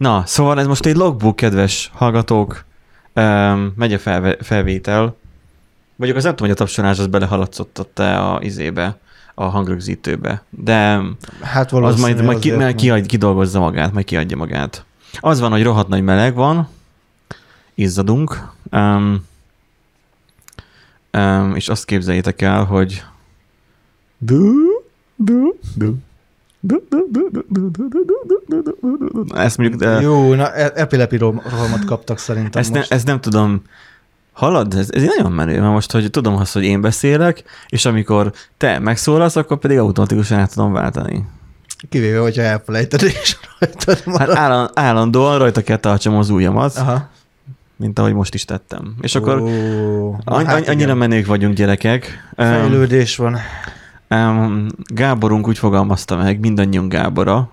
Na, szóval ez most egy logbook, kedves hallgatók. Um, megy a felve, felvétel. Mondjuk az nem tudom, hogy a tapsolás az belehaladszott-e a izébe, a hangrögzítőbe. De Hát az majd, majd ki, majd kiad, kidolgozza magát, majd kiadja magát. Az van, hogy rohadt nagy meleg van, izzadunk, um, um, és azt képzeljétek el, hogy du, du, du, ezt mondjuk, de Jó, na e- epilepi rohamot kaptak szerintem ezt, ne, most. ezt nem tudom, Hallod? Ez, ez nagyon menő, mert most, hogy tudom azt, hogy én beszélek, és amikor te megszólalsz, akkor pedig automatikusan át tudom váltani. Kivéve, hogyha elfelejted, és rajtad marad. Hát állandóan, állandóan rajta kell tartsam az ujjamat, Aha. mint ahogy most is tettem. És akkor Ó, na Any- hát annyira igen. menők vagyunk, gyerekek. Fejlődés van. Um, Gáborunk úgy fogalmazta meg, mindannyiunk Gábora,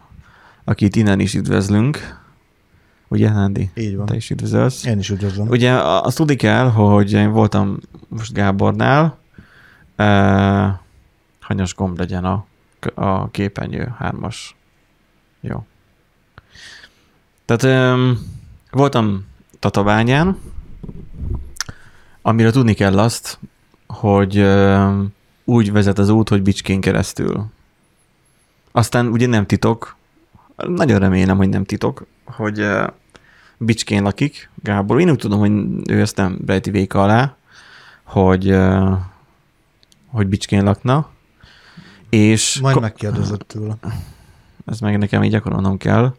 akit innen is üdvözlünk. Ugye, Nándi? Így van. Te is üdvözölsz. Én is üdvözlöm. Ugye azt tudni kell, hogy én voltam most Gábornál, uh, hanyas gomb legyen a, a képernyő, hármas. Jó. Tehát um, voltam Tatabányán, amire tudni kell azt, hogy um, úgy vezet az út, hogy Bicskén keresztül. Aztán ugye nem titok, nagyon remélem, hogy nem titok, hogy uh, Bicskén lakik, Gábor. Én úgy tudom, hogy ő ezt nem rejti véka alá, hogy, uh, hogy Bicskén lakna. És Majd ko- megkérdezett tőle. ez meg nekem így gyakorolnom kell.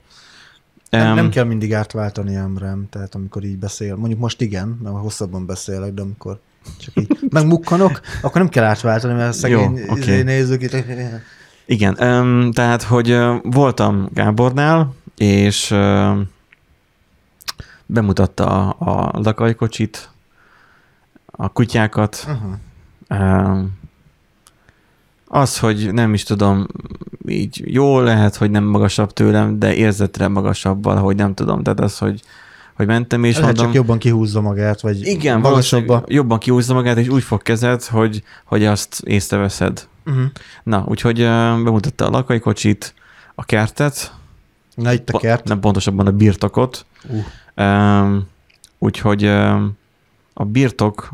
Nem, Em, nem kell mindig átváltani Emrem, tehát amikor így beszél. Mondjuk most igen, mert hosszabban beszélek, de amikor csak így megmukkanok, akkor nem kell átváltani, mert a szegény Jó, okay. nézők itt. Igen, um, tehát, hogy uh, voltam Gábornál, és uh, bemutatta a, a lakajkocsit, a kutyákat, Aha. um, az, hogy nem is tudom, így jó lehet, hogy nem magasabb tőlem, de érzetre magasabb valahogy nem tudom. Tehát az, hogy, hogy mentem és Lehet mondom, csak jobban kihúzza magát, vagy igen, magasabba. jobban kihúzza magát, és úgy fog kezed, hogy, hogy azt észreveszed. Uh-huh. Na, úgyhogy uh, bemutatta a lakajkocsit, a kertet, Na itt a Po- kert. Nem pontosabban a birtokot. Uh. Um, úgyhogy um, a birtok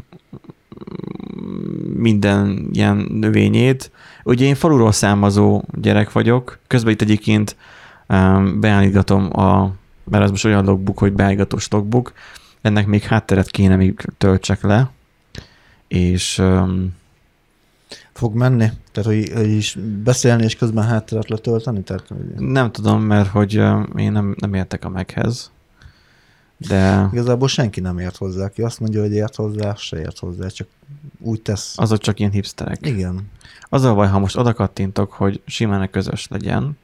minden ilyen növényét. Ugye én faluról származó gyerek vagyok, közben itt egyébként um, beállítgatom a, mert ez most olyan logbook, hogy beállítgatós logbook, ennek még hátteret kéne még töltsek le, és um, Fog menni? Tehát, hogy, hogy is beszélni és közben hátteret letölteni? Tehát, hogy nem tudom, mert hogy én nem, nem értek a meghez, de igazából senki nem ért hozzá. Ki azt mondja, hogy ért hozzá, se ért hozzá, csak úgy tesz. azok csak ilyen hipsterek. Igen. Az a baj, ha most oda kattintok, hogy simán közös legyen,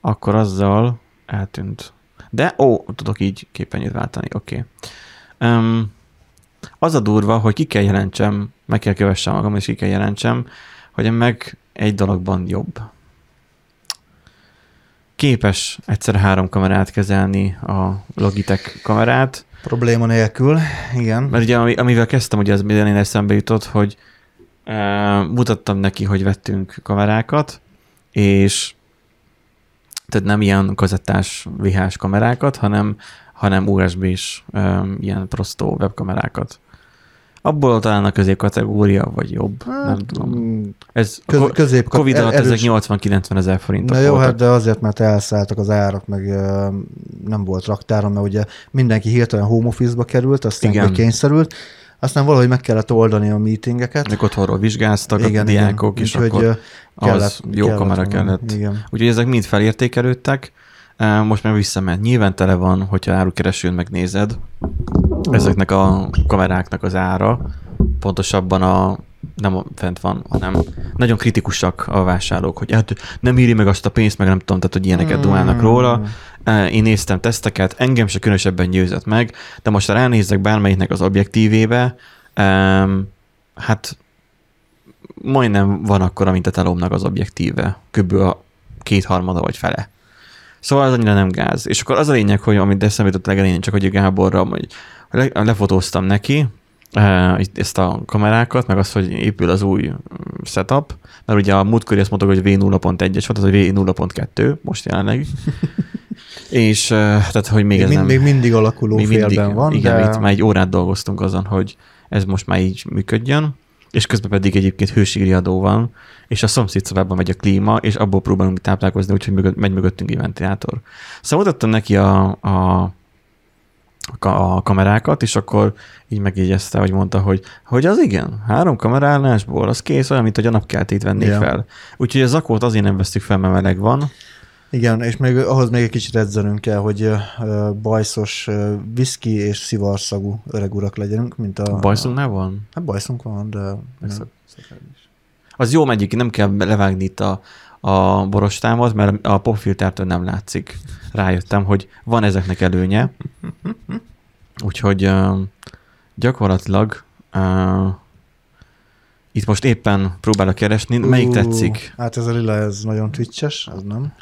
akkor azzal eltűnt. De, ó, tudok így képernyőt váltani, oké. Okay. Um, az a durva, hogy ki kell jelentsem, meg kell kövessem magam, és ki kell jelentsem, hogy én meg egy dologban jobb. Képes egyszer három kamerát kezelni, a Logitech kamerát, Probléma nélkül, igen. mert ugye ami- amivel kezdtem, ugye az minden eszembe jutott, hogy uh, mutattam neki, hogy vettünk kamerákat, és tehát nem ilyen kazettás VH-s kamerákat, hanem, hanem USB-s um, ilyen prostó webkamerákat. Abból talán a középkategória, vagy jobb, hát, nem tudom. Ez Köz, közép, Covid alatt erős- ezek 80-90 ezer forintok Na jó, voltak. hát de azért, mert elszálltak az árak, meg nem volt raktáron, mert ugye mindenki hirtelen home office-ba került, aztán Igen. kényszerült, aztán valahogy meg kellett oldani a meetingeket. Meg otthonról vizsgáztak a diákok, és Úgyhogy, akkor ö, az jó kamera volna. kellett. Igen. Úgyhogy ezek mind felértékelődtek, most már visszament. Nyilván tele van, hogyha árukeresőn megnézed, ezeknek a kameráknak az ára, pontosabban a nem fent van, hanem nagyon kritikusak a vásárlók, hogy hát nem íri meg azt a pénzt, meg nem tudom, tehát hogy ilyeneket Mm. dumálnak róla. Én néztem teszteket, engem se különösebben győzött meg, de most ha ránézek bármelyiknek az objektívébe, hát majdnem van akkor, mint a telomnak az objektíve. Kb. a kétharmada vagy fele. Szóval az annyira nem gáz. És akkor az a lényeg, hogy amit eszembe jutott legelején, csak hogy Gáborra, hogy le, lefotóztam neki ezt a kamerákat, meg azt, hogy épül az új mm, setup, mert ugye a múltkor azt mondtuk, hogy V0.1-es volt, az a V0.2 most jelenleg. És tehát, hogy még, Még, ez mind, nem... még mindig alakuló még félben van, igen, de... itt már egy órát dolgoztunk azon, hogy ez most már így működjön, és közben pedig egyébként hőségriadó van, és a szomszéd szobában megy a klíma, és abból próbálunk táplálkozni, úgyhogy mögött, megy mögöttünk egy ventilátor. Szóval mutattam neki a, a, a kamerákat, és akkor így megjegyezte, hogy mondta, hogy, hogy az igen, három kamerálásból, az kész, olyan, mint hogy a napkeltét vennék Ja. fel. Úgyhogy a zakót azért nem vesztük fel, mert meleg van. Igen, és még ahhoz még egy kicsit edzenünk kell, hogy bajszos viszki és szivarszagú öreg urak legyenünk, mint a... Bajszunknál van? Hát bajszunk van, de... Is. Az jó megy, nem kell levágni itt a, a borostámat, mert a popfiltertől nem látszik. Rájöttem, hogy van ezeknek előnye. Úgyhogy uh, gyakorlatilag uh, itt most éppen próbálok keresni, melyik tetszik. Hát ez a lila, ez nagyon twitches, az nem.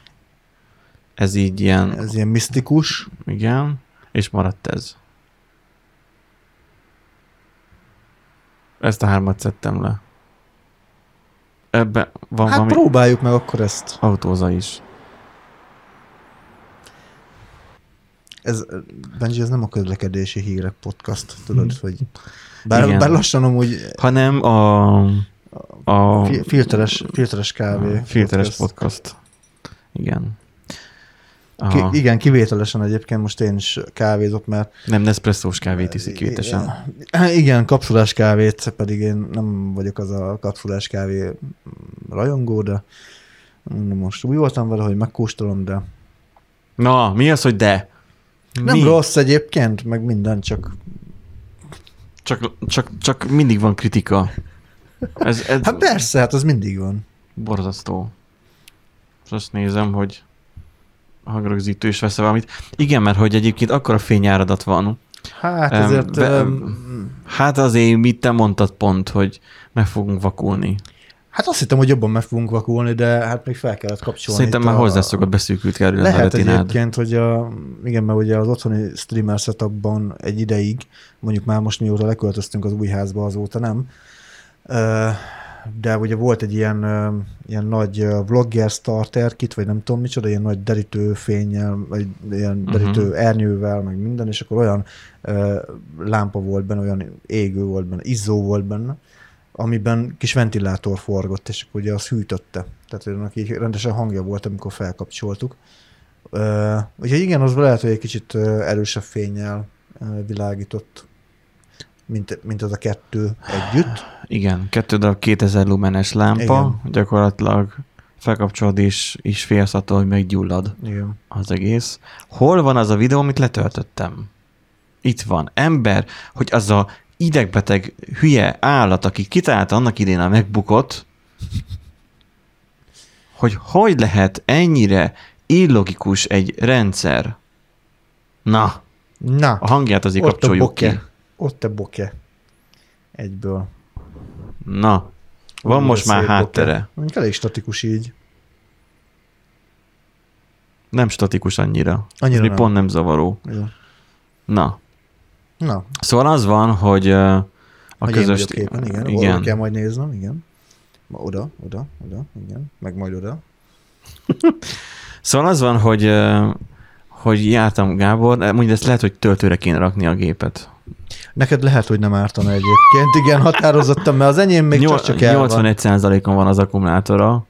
Ez így ilyen, Ez ilyen misztikus. igen, és maradt ez. Ezt a hármat szedtem le. Ebbe van Hát valami próbáljuk meg akkor ezt. autóza is. Ez, Benji, ez nem a közlekedési hírek podcast, tudod, hogy bár, Igen. bár lassan amúgy hanem a, a fi- filteres, filteres kávé. a filteres podcast. Igen. Ki, igen, kivételesen egyébként most én is kávézok, mert nem Nespresso-s kávét iszik kivétesen. Igen, kapszulás kávét, pedig én nem vagyok az a kapszulás kávé rajongó, de most úgy voltam vele, hogy megkóstolom, de Na, mi az, hogy de? nem mi? rossz egyébként, meg minden, csak Csak, csak, csak mindig van kritika. Ez, ez hát persze, hát az mindig van. borzasztó. És azt nézem, hogy hangrögzítő is vesz valamit. Igen, mert hogy egyébként akkora fényáradat van. Hát ezért... be- em, Hát azért mit te mondtad pont, hogy meg fogunk vakulni. Hát azt hittem, hogy jobban meg fogunk vakulni, de hát még fel kellett kapcsolni. Szerintem már a- hozzászokott beszűkült kerül a Lehet retinád. egyébként, hogy a, igen, mert ugye az otthoni streamer setupban egy ideig, mondjuk már most mióta leköltöztünk az új házba, azóta nem, de ugye volt egy ilyen, ilyen nagy vlogger starter kit, vagy nem tudom micsoda, ilyen nagy derítő fényjel, vagy ilyen Mhm. derítő ernyővel, meg minden, és akkor olyan lámpa volt benne, olyan égő volt benne, izzó volt benne, amiben kis ventilátor forgott, és akkor ugye az hűtötte. Tehát annak így rendesen hangja volt, amikor felkapcsoltuk. Uh, úgyhogy igen, az lehet, hogy egy kicsit erősebb fényel uh, világított, mint, mint az a kettő együtt. Igen, kettő darab 2000 lumenes lámpa, Igen. gyakorlatilag felkapcsolod és is félsz attól, hogy meggyullad Igen. az egész. Hol van az a videó, amit letöltöttem? Itt van. Ember, hogy az a idegbeteg hülye állat, aki kitalálta annak idén a megbukott, hogy hogy lehet ennyire illogikus egy rendszer. Na, Na, a hangját azért kapcsoljuk ki. Ott a boke. Egyből. Na, van most már háttere. Mondjuk elég statikus így. Nem statikus annyira. Annyira Ez nem. pont nem zavaró. Jó. Na, Na, szóval az van, hogy a hogy közös... én képen, igen. igen. Oda kell majd néznem, igen. Oda, oda, oda, igen. Meg majd oda. Szóval az van, hogy, hogy jártam Gábor, mondjuk ezt lehet, hogy töltőre kéne rakni a gépet. Neked lehet, hogy nem ártana egyébként, igen, határozottan, mert az enyém még csak, csak el van. 81%-on van az akkumulátora.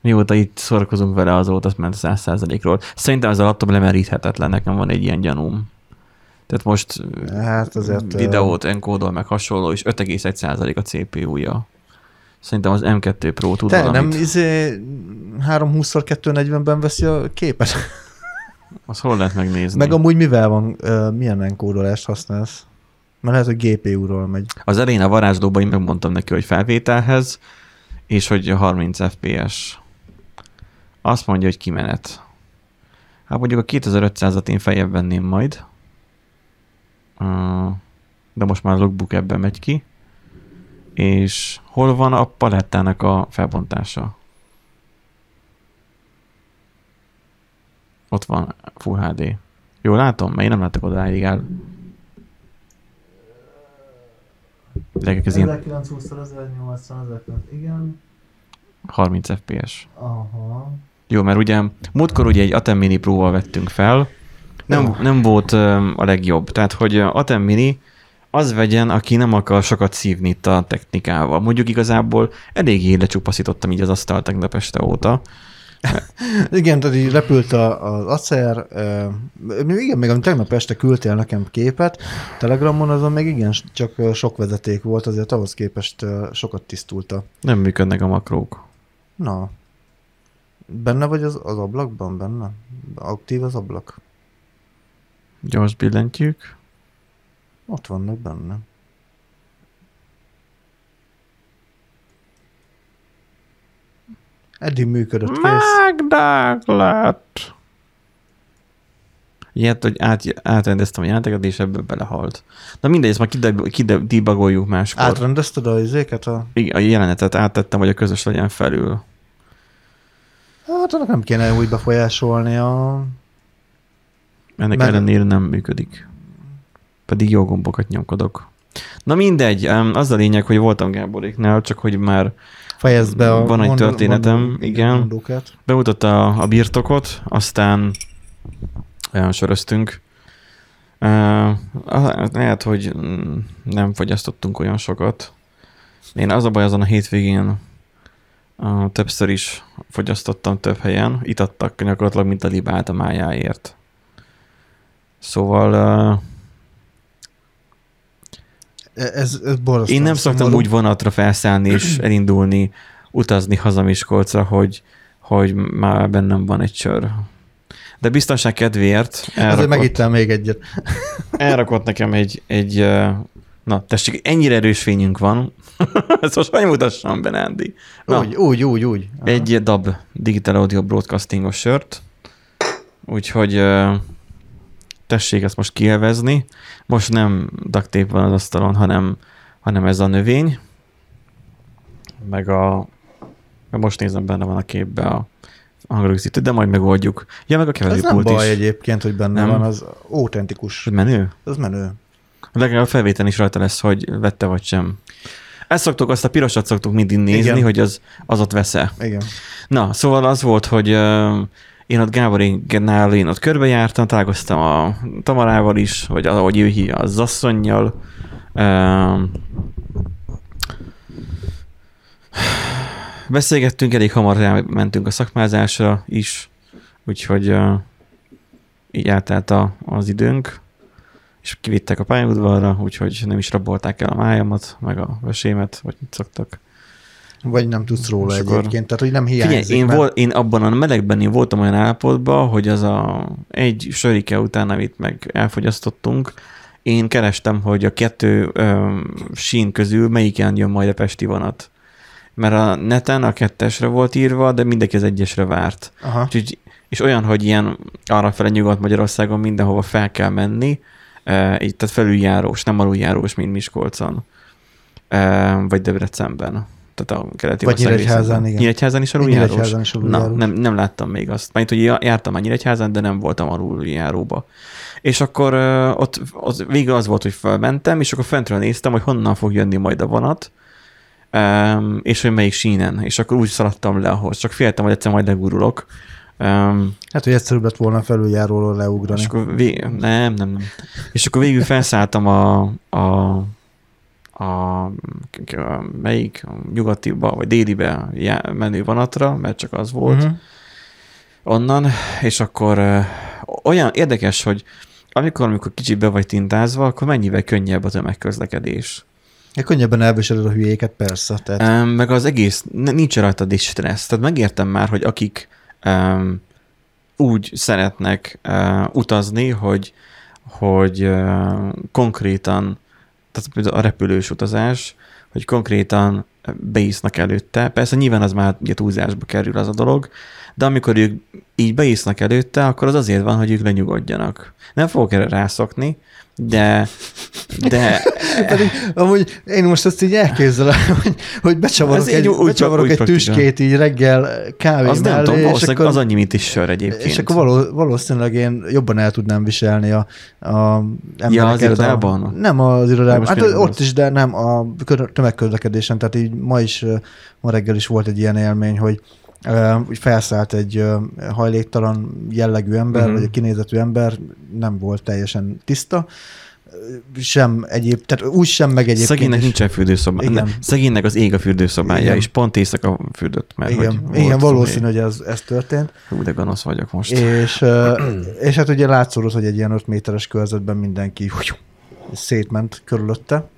Mióta itt szórakozunk vele, azóta azt ment 100%-ról. Szerintem ez a laptop lemeríthetetlen, nekem van egy ilyen gyanúm. Tehát most Hát azért... videót enkódol, meg hasonló, és 5,1% a CPU-ja. Szerintem az M2 Pro tud Te valamit. nem izé 320x240-ben veszi a képet? Azt hol lehet megnézni? Meg amúgy mivel van, uh, milyen enkódolást használsz? Mert lehet, hogy GPU-ról megy. Az elején a varázslóban én megmondtam neki, hogy felvételhez, és hogy a 30 FPS. Azt mondja, hogy kimenet. Hát mondjuk a 2500-at én feljebb venném majd. De most már a logbook ebben megy ki. És hol van a palettának a felbontása? Ott van Full HD. Jól látom? Mert én nem látok odáig el. Gyerekek, ez ilyen 1920 1080 igen. 30 FPS. Aha. Jó, mert ugye múltkor ugye egy Atem Mini Pro-val vettünk fel, nem, Jó. nem volt a legjobb. Tehát, hogy Atem Mini az vegyen, aki nem akar sokat szívni itt a technikával. Mondjuk igazából eléggé lecsupaszítottam így az asztalt tegnap este óta. Igen, tehát így repült a, az acer, uh, igen, még amit tegnap este küldtél nekem képet, Telegramon azon még igen, csak sok vezeték volt, azért ahhoz képest sokat tisztulta. Nem működnek a makrók. Na, benne vagy az, az ablakban, benne? Aktív az ablak? Gyors billentjük. Ott vannak benne. Eddig működött, kész. Megdák lett. Ilyet, hogy át, átrendeztem a játékot, és ebből belehalt. Na mindegy, ezt majd kidebugoljuk máskor. Átrendezted a izéket? A... Igen, a jelenetet áttettem, hogy a közös legyen felül. Hát annak nem kéne úgy befolyásolni a... Ennek Meg- ellenére nem működik. Pedig jó gombokat nyomkodok. Na mindegy, az a lényeg, hogy voltam Gáboréknál, csak hogy már Fejezd be a... Van egy mond- történetem, mond- igen. mondókát. bemutatta a birtokot, aztán olyan söröztünk. Uh, lehet, hogy nem fogyasztottunk olyan sokat. Én az a baj azon a hétvégén uh, többször is fogyasztottam több helyen. Itt adtak gyakorlatilag, mint a libát a májáért. Szóval uh, Ez, ez borzasztó. én nem szoktam szomorú. úgy vonatra felszállni és elindulni, utazni haza Miskolcra, hogy, hogy már bennem van egy sör. De biztonság kedvéért Azért elrakott, megittem még egyet. elrakott nekem egy, egy na tessék, ennyire erős fényünk van. Ezt most hogy mutassam be, Nándi? Na, Úgy, úgy, úgy, úgy. Egy DAB Digital Audio Broadcastingos sört, úgyhogy tessék ezt most kielvezni. Most nem duct van az asztalon, hanem, hanem ez a növény, meg a most nézem, benne van a képbe a hangrögzítő, de majd megoldjuk. Ja, meg a Ez nem keverőpult baj is. egyébként, hogy benne Nem. van, az autentikus. Menő? Ez menő. Legalább a felvétel is rajta lesz, hogy vette vagy sem. Ezt szoktuk, azt a pirosat szoktuk mindig nézni, Igen. Hogy az, az ott vesz-e. Igen. Na, szóval az volt, hogy én ott Gáborénál, én ott körbejártam, találkoztam a Tamarával is, vagy ahogy ő hívja, az asszonynal. Uh, beszélgettünk, elég hamar mentünk a szakmázásra is, úgyhogy uh, így átállt az időnk, és kivittek a pályaudvarra, úgyhogy nem is rabolták el a májamat, meg a vesémet, vagy mit szoktak. Vagy nem tudsz róla És akkor- egyébként, tehát hogy nem hiányzik. Figyelj, én, mert- vol, én abban a melegben én voltam olyan állapotban, hogy az a egy sörike után, amit meg elfogyasztottunk, én kerestem, hogy a kettő ö, sín közül melyiken jön majd a Pesti vonat. Mert a neten a kettesre volt írva, de mindenki az egyesre várt. Aha. Úgyhogy, és olyan, hogy ilyen arrafele Nyugat-Magyarországon mindenhova fel kell menni, e, így, tehát felüljárós, nem aluljárós, mint Miskolcon, e, vagy Debrecenben. Tehát a keleti Vagy Nyíregyházán, részében. igen. Nyíregyházán is aluljárós? Nyíregyházán is Na, aluljárós. nem, nem láttam még azt. Mert hogy jártam már Nyíregyházán, de nem voltam aluljáróba. És akkor uh, ott, ott végül az volt, hogy felmentem, és akkor fentről néztem, hogy honnan fog jönni majd a vonat, um, és hogy melyik sínen. És akkor úgy szaladtam le ahhoz. Csak féltem, hogy egyszer majd legurulok. Um, Hát, hogy egyszerűbb lett volna felüljáróról leugrani. és akkor vég... nem, nem, nem. És akkor végül felszálltam a, a, a, a melyik a nyugatiba, vagy délibe menő vonatra, mert csak az volt Mhm. onnan, és akkor ö, olyan érdekes, hogy amikor, amikor kicsit be vagy tintázva, akkor mennyivel könnyebb a tömegközlekedés. Ja, könnyebben elviseled a hülyéket, persze. Tehát Um, meg az egész, nincs rajtad is stressz. Tehát megértem már, hogy akik um, úgy szeretnek uh, utazni, hogy, hogy uh, konkrétan, tehát például a repülős utazás, hogy konkrétan beisznak előtte. Persze nyilván az már ugye túlzásba kerül az a dolog, de amikor ők így beisznak előtte, akkor az azért van, hogy ők lenyugodjanak. Nem fogok erre rászokni, de, de Pedig amúgy én most ezt így elképzelem, hogy, hogy becsavarok Ez egy, úgy- becsavarok úgy egy tüskét így reggel kávé az nem mellé, tudom, és akkor, az annyi, mint is sör egyébként. és akkor való, valószínűleg én jobban el tudnám viselni a, a embereket. irodában? A, nem az irodában, hát ott is, de nem a kö- tömegközlekedésen, tehát így ma is, ma reggel is volt egy ilyen élmény, hogy úgy felszállt egy hajléktalan jellegű ember, uh-huh. vagy egy kinézetű ember, nem volt teljesen tiszta, sem egyéb, tehát úgy sem, meg egyébként Szegénynek is. nincsen fürdőszobája. Igen. Ne, Szegénynek az ég a fürdőszobája, Igen. és pont éjszaka fürdött, mert Igen, hogy igen valószínű, hogy ez, ez történt. Hú, de gonosz vagyok most. És, és hát ugye látszódott, hogy egy ilyen 5 méteres körzetben mindenki szétment körülötte.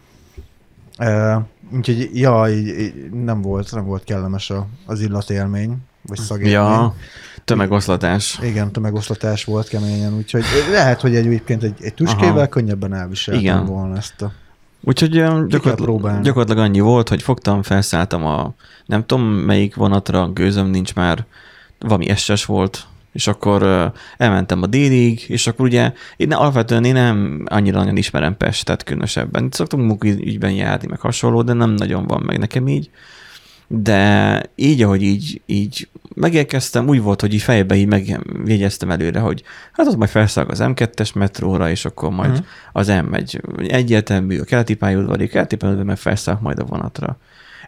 Úgyhogy ja, így, így nem volt, nem volt kellemes a, az illatélmény, vagy szagélmény. ja, tömegoszlatás. Igen, tömegoszlatás volt keményen, úgyhogy lehet, hogy egyébként egy, egy tüskével Aha. könnyebben elviseltem Igen. volna ezt a... Úgyhogy próbálni. gyakorlatilag, annyi volt, hogy fogtam, felszálltam a nem tudom melyik vonatra, gőzöm nincs már, valami SS volt, és akkor elmentem a délig, és akkor ugye én alapvetően én nem annyira nagyon ismerem Pestet különösebben. Szoktunk munkaügyben járni, meg hasonló, de nem nagyon van meg nekem így. De így, ahogy így, így megérkeztem, úgy volt, hogy így fejbe így megjegyeztem előre, hogy hát az majd felszállok az M2-es metróra, és akkor majd uh-huh. az M1 egyértelmű, a keleti pályaudvari, keleti pályaudvari, meg felszállok majd a vonatra.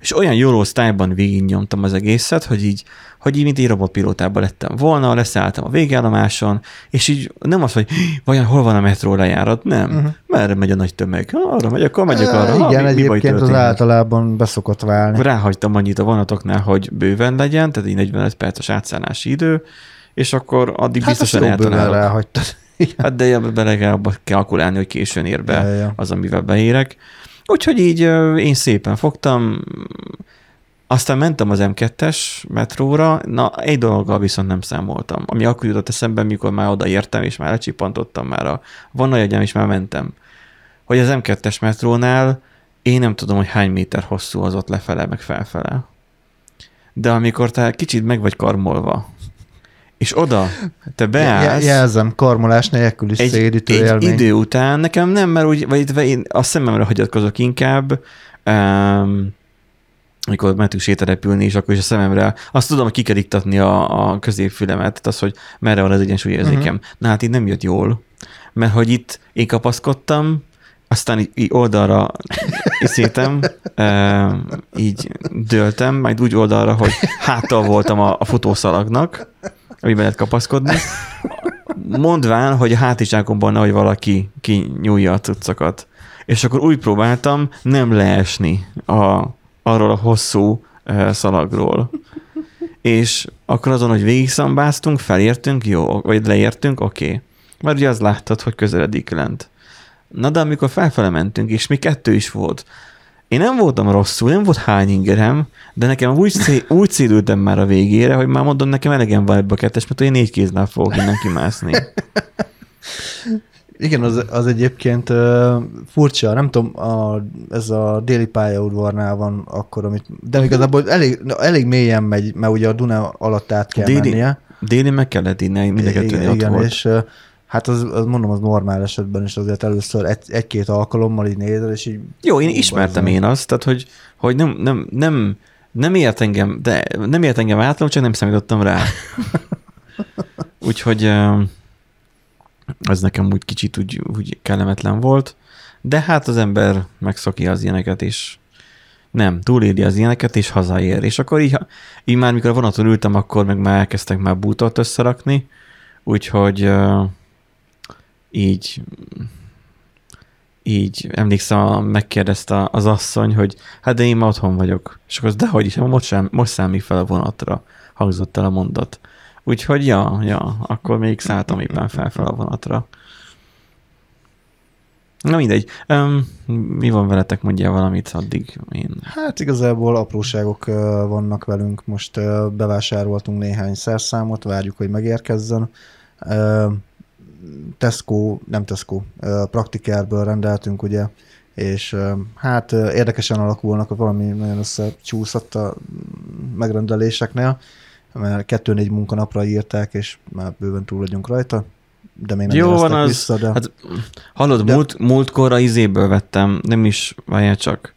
És olyan jó sztájban végignyomtam az egészet, hogy így, hogy így mint egy robotpilótában lettem volna, leszálltam a végállomáson, és így nem az, hogy "Hí, vajon hol van a metró lejárat, nem. Mhm. Uh-huh. Merre megy a nagy tömeg? Ha, arra megy, akkor megyek arra. Ha, Igen, mi- mi egyébként az történhet? általában beszokott válni. Ráhagytam annyit a vonatoknál, hogy bőven legyen, tehát így 45 perces átszállási idő, és akkor addig Hát biztosan eltalálok. ráhagytad. Igen. Hát de legalább kalkulálni, hogy későn ér be Ja, ja. az, amivel beérek. Úgyhogy így én szépen fogtam, aztán mentem az M2-es metróra, na egy dologgal viszont nem számoltam, ami akkor jutott eszembe, mikor már odaértem, és már lecsipantottam már a vonaljagyám, és már mentem. Hogy az M2-es metrónál én nem tudom, hogy hány méter hosszú az ott lefele, meg felfele. De amikor te kicsit meg vagy karmolva, és oda te beállsz, Jelzem, karmolás nélkül is egy, szédítő egy élmény. idő után, nekem nem, mert úgy, vagy én a szememre hagyatkozok inkább, um, amikor mentünk sétarepülni, és akkor is a szememre, azt tudom, hogy ki kell iktatni a, a középfülemet, tehát az, hogy merre van az egyensúlyérzékem. Uh-huh. Na hát így nem jött jól, mert hogy itt én kapaszkodtam, aztán így, így oldalra iszétem, e, így döltem, majd úgy oldalra, hogy háttal voltam a, a futószalagnak, amiben lehet kapaszkodni, mondván, hogy a hátizsákomban nehogy valaki kinyúlja a cuccokat. És akkor úgy próbáltam nem leesni a, arról a hosszú szalagról. És akkor azon, hogy végigszambáztunk, felértünk, jó, vagy leértünk, oké. Okay. Mert ugye az láttad, hogy közeledik lent. Na de amikor felfele mentünk, és még kettő is volt, én nem voltam rosszul, nem volt hány ingerem, de nekem úgy, szé- úgy szédültem már a végére, hogy már mondom, nekem elegem van ebbe a kettes, mert én négy kézzel fogok innen kimászni. Igen, az, az egyébként uh, furcsa, nem tudom, a, ez a déli pályaudvarnál van akkor, amit, de igazából elég, elég mélyen megy, mert ugye a Duna alatt át kell Déli- mennie. Déli meg kellett inni, mind a igen, ott igen volt. és uh, hát az, az, mondom, az normál esetben is azért először egy, egy-két alkalommal így nézel, és így... Jó, én ismertem én azt, tehát hogy, hogy nem, nem, nem, nem ért engem, de nem ért engem átlag, csak nem számítottam rá. Úgyhogy az nekem úgy kicsit úgy, úgy kellemetlen volt, de hát az ember megszokja az ilyeneket, és nem, túléli az ilyeneket, és hazaér. És akkor így, így már mikor vonaton ültem, akkor meg már elkezdtek már bútot összerakni, úgyhogy így így emlékszem, megkérdezte az asszony, hogy hát de én már otthon vagyok. És akkor az, dehogy is, most, sem, most számít fel a vonatra, hangzott el a mondat. Úgyhogy ja, ja, akkor még szálltam éppen fel, fel a vonatra. Na mindegy. Um, mi van veletek, mondja valamit addig én. Hát igazából apróságok uh, vannak velünk, most uh, bevásároltunk néhány szerszámot, várjuk, hogy megérkezzen. Uh, Tesco, nem Tesco, Praktikárből rendeltünk, ugye, és hát érdekesen alakulnak, valami nagyon összecsúszott a megrendeléseknél, mert kettő-négy munkanapra írták, és már bőven túl vagyunk rajta, de még nem Jó van az. vissza, de... Hát, hallod, De- múlt, múltkor a izéből vettem, nem is, várjál csak,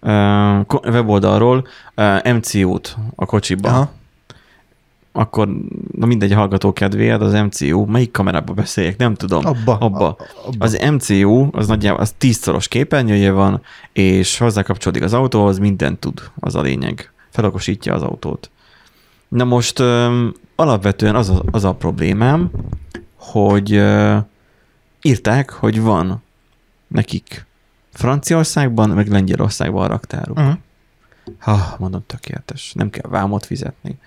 uh, weboldalról uh, MCU-t a kocsiba. Aha. Akkor, na mindegy, hallgató kedvéért, az MCU, melyik kamerába beszéljek, nem tudom. Abba, abba. abba. Az MCU, az nagyjából az tízszoros képernyője van, és hozzákapcsolódik az autóhoz, mindent tud, az a lényeg. Felokosítja az autót. Na most ö, alapvetően az a, az a problémám, hogy ö, írták, hogy van nekik Franciaországban, meg Lengyelországban a raktáruk. Uh-huh. Ha, mondom, tökéletes. Nem kell vámot fizetni.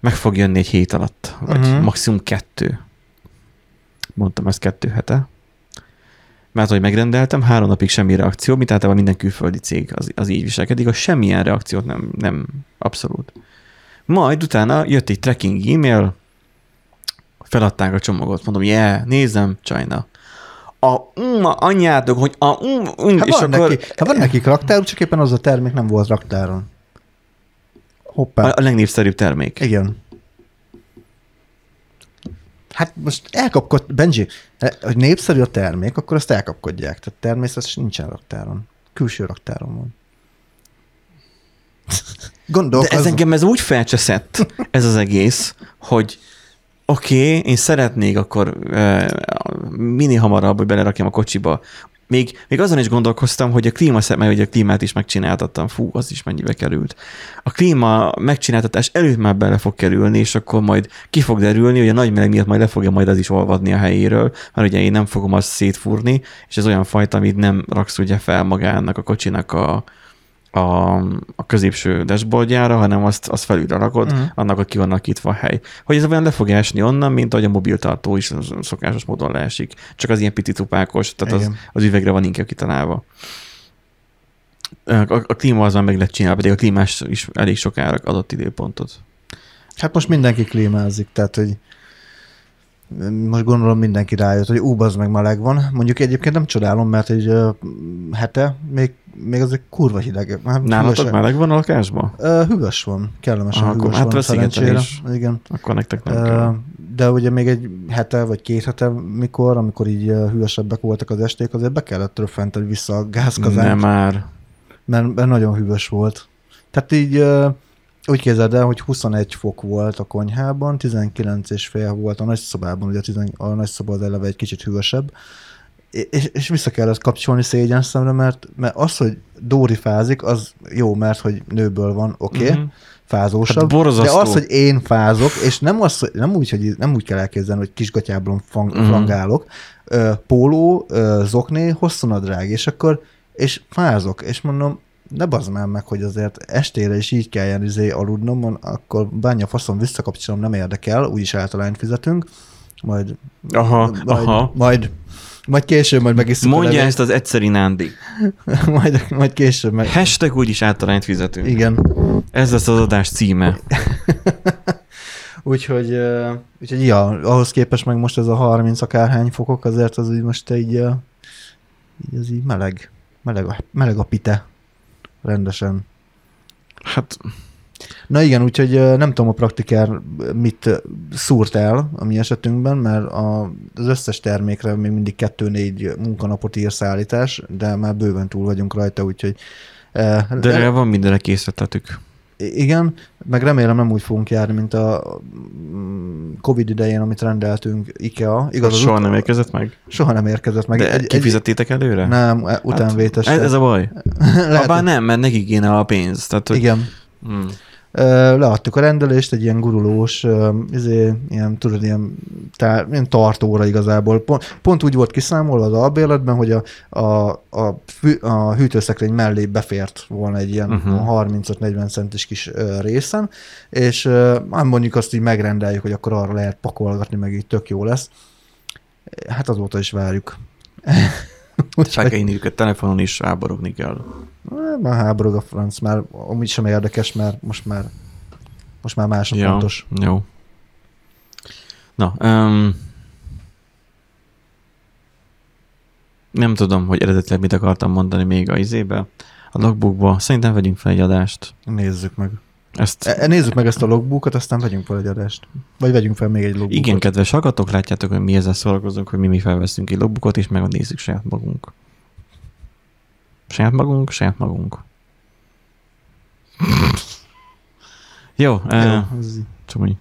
Meg fog jönni egy hét alatt, vagy uh-huh. maximum kettő. Mondtam ezt kettő hete. Mert hogy megrendeltem, három napig semmi reakció, mint általában minden külföldi cég az, az így viselkedik, a semmilyen reakciót nem, nem abszolút. Majd utána jött egy tracking e-mail, feladták a csomagot, mondom, yeah, nézem, China. A um, anyjátok, hogy a um, um, Hát, és van akkor neki, hát van nekik raktáruk, csak éppen az a termék nem volt raktáron. Hoppá. a, a legnépszerűbb termék. Igen. Hát most elkapkod, Benji, hogy népszerű a termék, akkor azt elkapkodják. Tehát természetesen nincsen raktáron. Külső raktáron van. De Gondolkozom. ez engem ez úgy felcseszett, ez az egész, hogy oké, okay, én szeretnék akkor uh, minél hamarabb, hogy belerakjam a kocsiba. Még, még azon is gondolkoztam, hogy a klíma, mert ugye a klímát is megcsináltattam, fú, az is mennyibe került. A klíma megcsináltatás előtt már bele fog kerülni, és akkor majd ki fog derülni, hogy a nagy meleg miatt majd le fogja majd az is olvadni a helyéről, mert ugye én nem fogom azt szétfúrni, és ez olyan fajta, amit nem raksz ugye fel magának a kocsinak a, a, a középső dashboardjára, hanem azt, azt felülre rakod, uh-huh. annak, hogy ki van nakítva a hely. Hogy ez olyan le fog esni onnan, mint ahogy a mobiltartó is szokásos módon leesik. Csak az ilyen pici cupákos, tehát az, Igen. az üvegre van inkább kitalálva. A, a, klíma azon meg lett csinálva, pedig a klímás is elég sokára adott időpontot. Hát most mindenki klímázik, tehát hogy most gondolom mindenki rájött, hogy ú, az meg meleg van. Mondjuk egyébként nem csodálom, mert egy hete még, még az egy kurva hideg. Hát Nálatok meleg van a lakásban? Hűvös van, kellemesen Aha, hűvös van átveszigetelés. szerencsére. Igen. Akkor nektek nem Ö, kell. De ugye még egy hete vagy két hete, mikor, amikor így hűvösebbek voltak az esték, azért be kellett röffenteni vissza a Nem gázkazánt, már. mert, mert nagyon hűvös volt. Tehát így úgy képzeld el, hogy 21 fok volt a konyhában, 19 és fél volt a nagyszobában, ugye a, 10, a nagyszoba az eleve egy kicsit hűvösebb, és, és vissza kellett kapcsolni szégyen szemre, mert, mert az, hogy Dóri fázik, az jó, mert hogy nőből van, oké, okay, Mhm. fázósabb, Hát de az, hogy én fázok, és nem, az, hogy- nem, úgy, hogy, nem úgy kell elképzelni, hogy kisgatyáblon fang, Mhm. frangálok, ö, póló, zokné, hosszú nadrág, és akkor, és fázok, és mondom, ne bazd már meg, hogy azért estére is így kelljen izé aludnom, akkor bánja faszom, visszakapcsolom, nem érdekel, úgyis általányt fizetünk, majd, Aha, majd, aha. majd, majd később majd megisszuk a Mondja levét. ezt az egyszeri nándi. majd, majd később meg... Hashtag úgyis általányt fizetünk. Igen. Ez lesz az adás címe. Úgyhogy, úgyhogy ja, ahhoz képest meg most ez a 30 akárhány fokok, azért az úgy most így, így az így meleg. Meleg a, meleg a pite. Rendesen. Hát Na igen, úgyhogy nem tudom a praktikár mit szúrt el a mi esetünkben, mert a, az összes termékre még mindig 2-4 munkanapot ír szállítás, de már bőven túl vagyunk rajta, úgyhogy de legalább van mindenre készítettük. Igen, meg remélem nem úgy fogunk járni, mint a mm, Covid idején, amit rendeltünk IKEA. Igaz, az Soha ut- nem érkezett meg? soha nem érkezett meg. De kifizettétek előre? Nem, e- utánvétes. Hát, ez a baj. Lehet, Abban nem, mert nekik kéne a pénz. Tehát, hogy, Igen. Hmm. Leadtuk a rendelést egy ilyen gurulós, izé, ilyen, tudod, ilyen, tá, ilyen tartóra igazából. Pont, pont úgy volt kiszámolva az albérletben, hogy a, a, a, fű, a hűtőszekrény mellé befért volna egy ilyen Mhm. uh-huh. 35-40 centis kis részen, és ö, hát mondjuk azt így megrendeljük, hogy akkor arra lehet pakolgatni, meg így tök jó lesz. Hát azóta is várjuk. Inni őket telefonon is, ráborogni kell. Már háborog a franc, már amúgy sem érdekes, mert most már most már más a Ja, fontos. jó. Na, um, nem tudom, hogy eredetileg mit akartam mondani még a izébe, a logbookba. Szerintem vegyünk fel egy adást. Nézzük meg. Ezt E- Nézzük meg ezt a logbookot, aztán vegyünk fel egy adást. Vagy vegyünk fel még egy logbookot. igen, kedves hallgatók, látjátok, hogy mi ezzel szórakozunk, hogy mi, mi felveszünk egy logbookot, és meg nézzük saját magunk. Saját magunk, saját magunk. Jó, Jó, így. csak úgy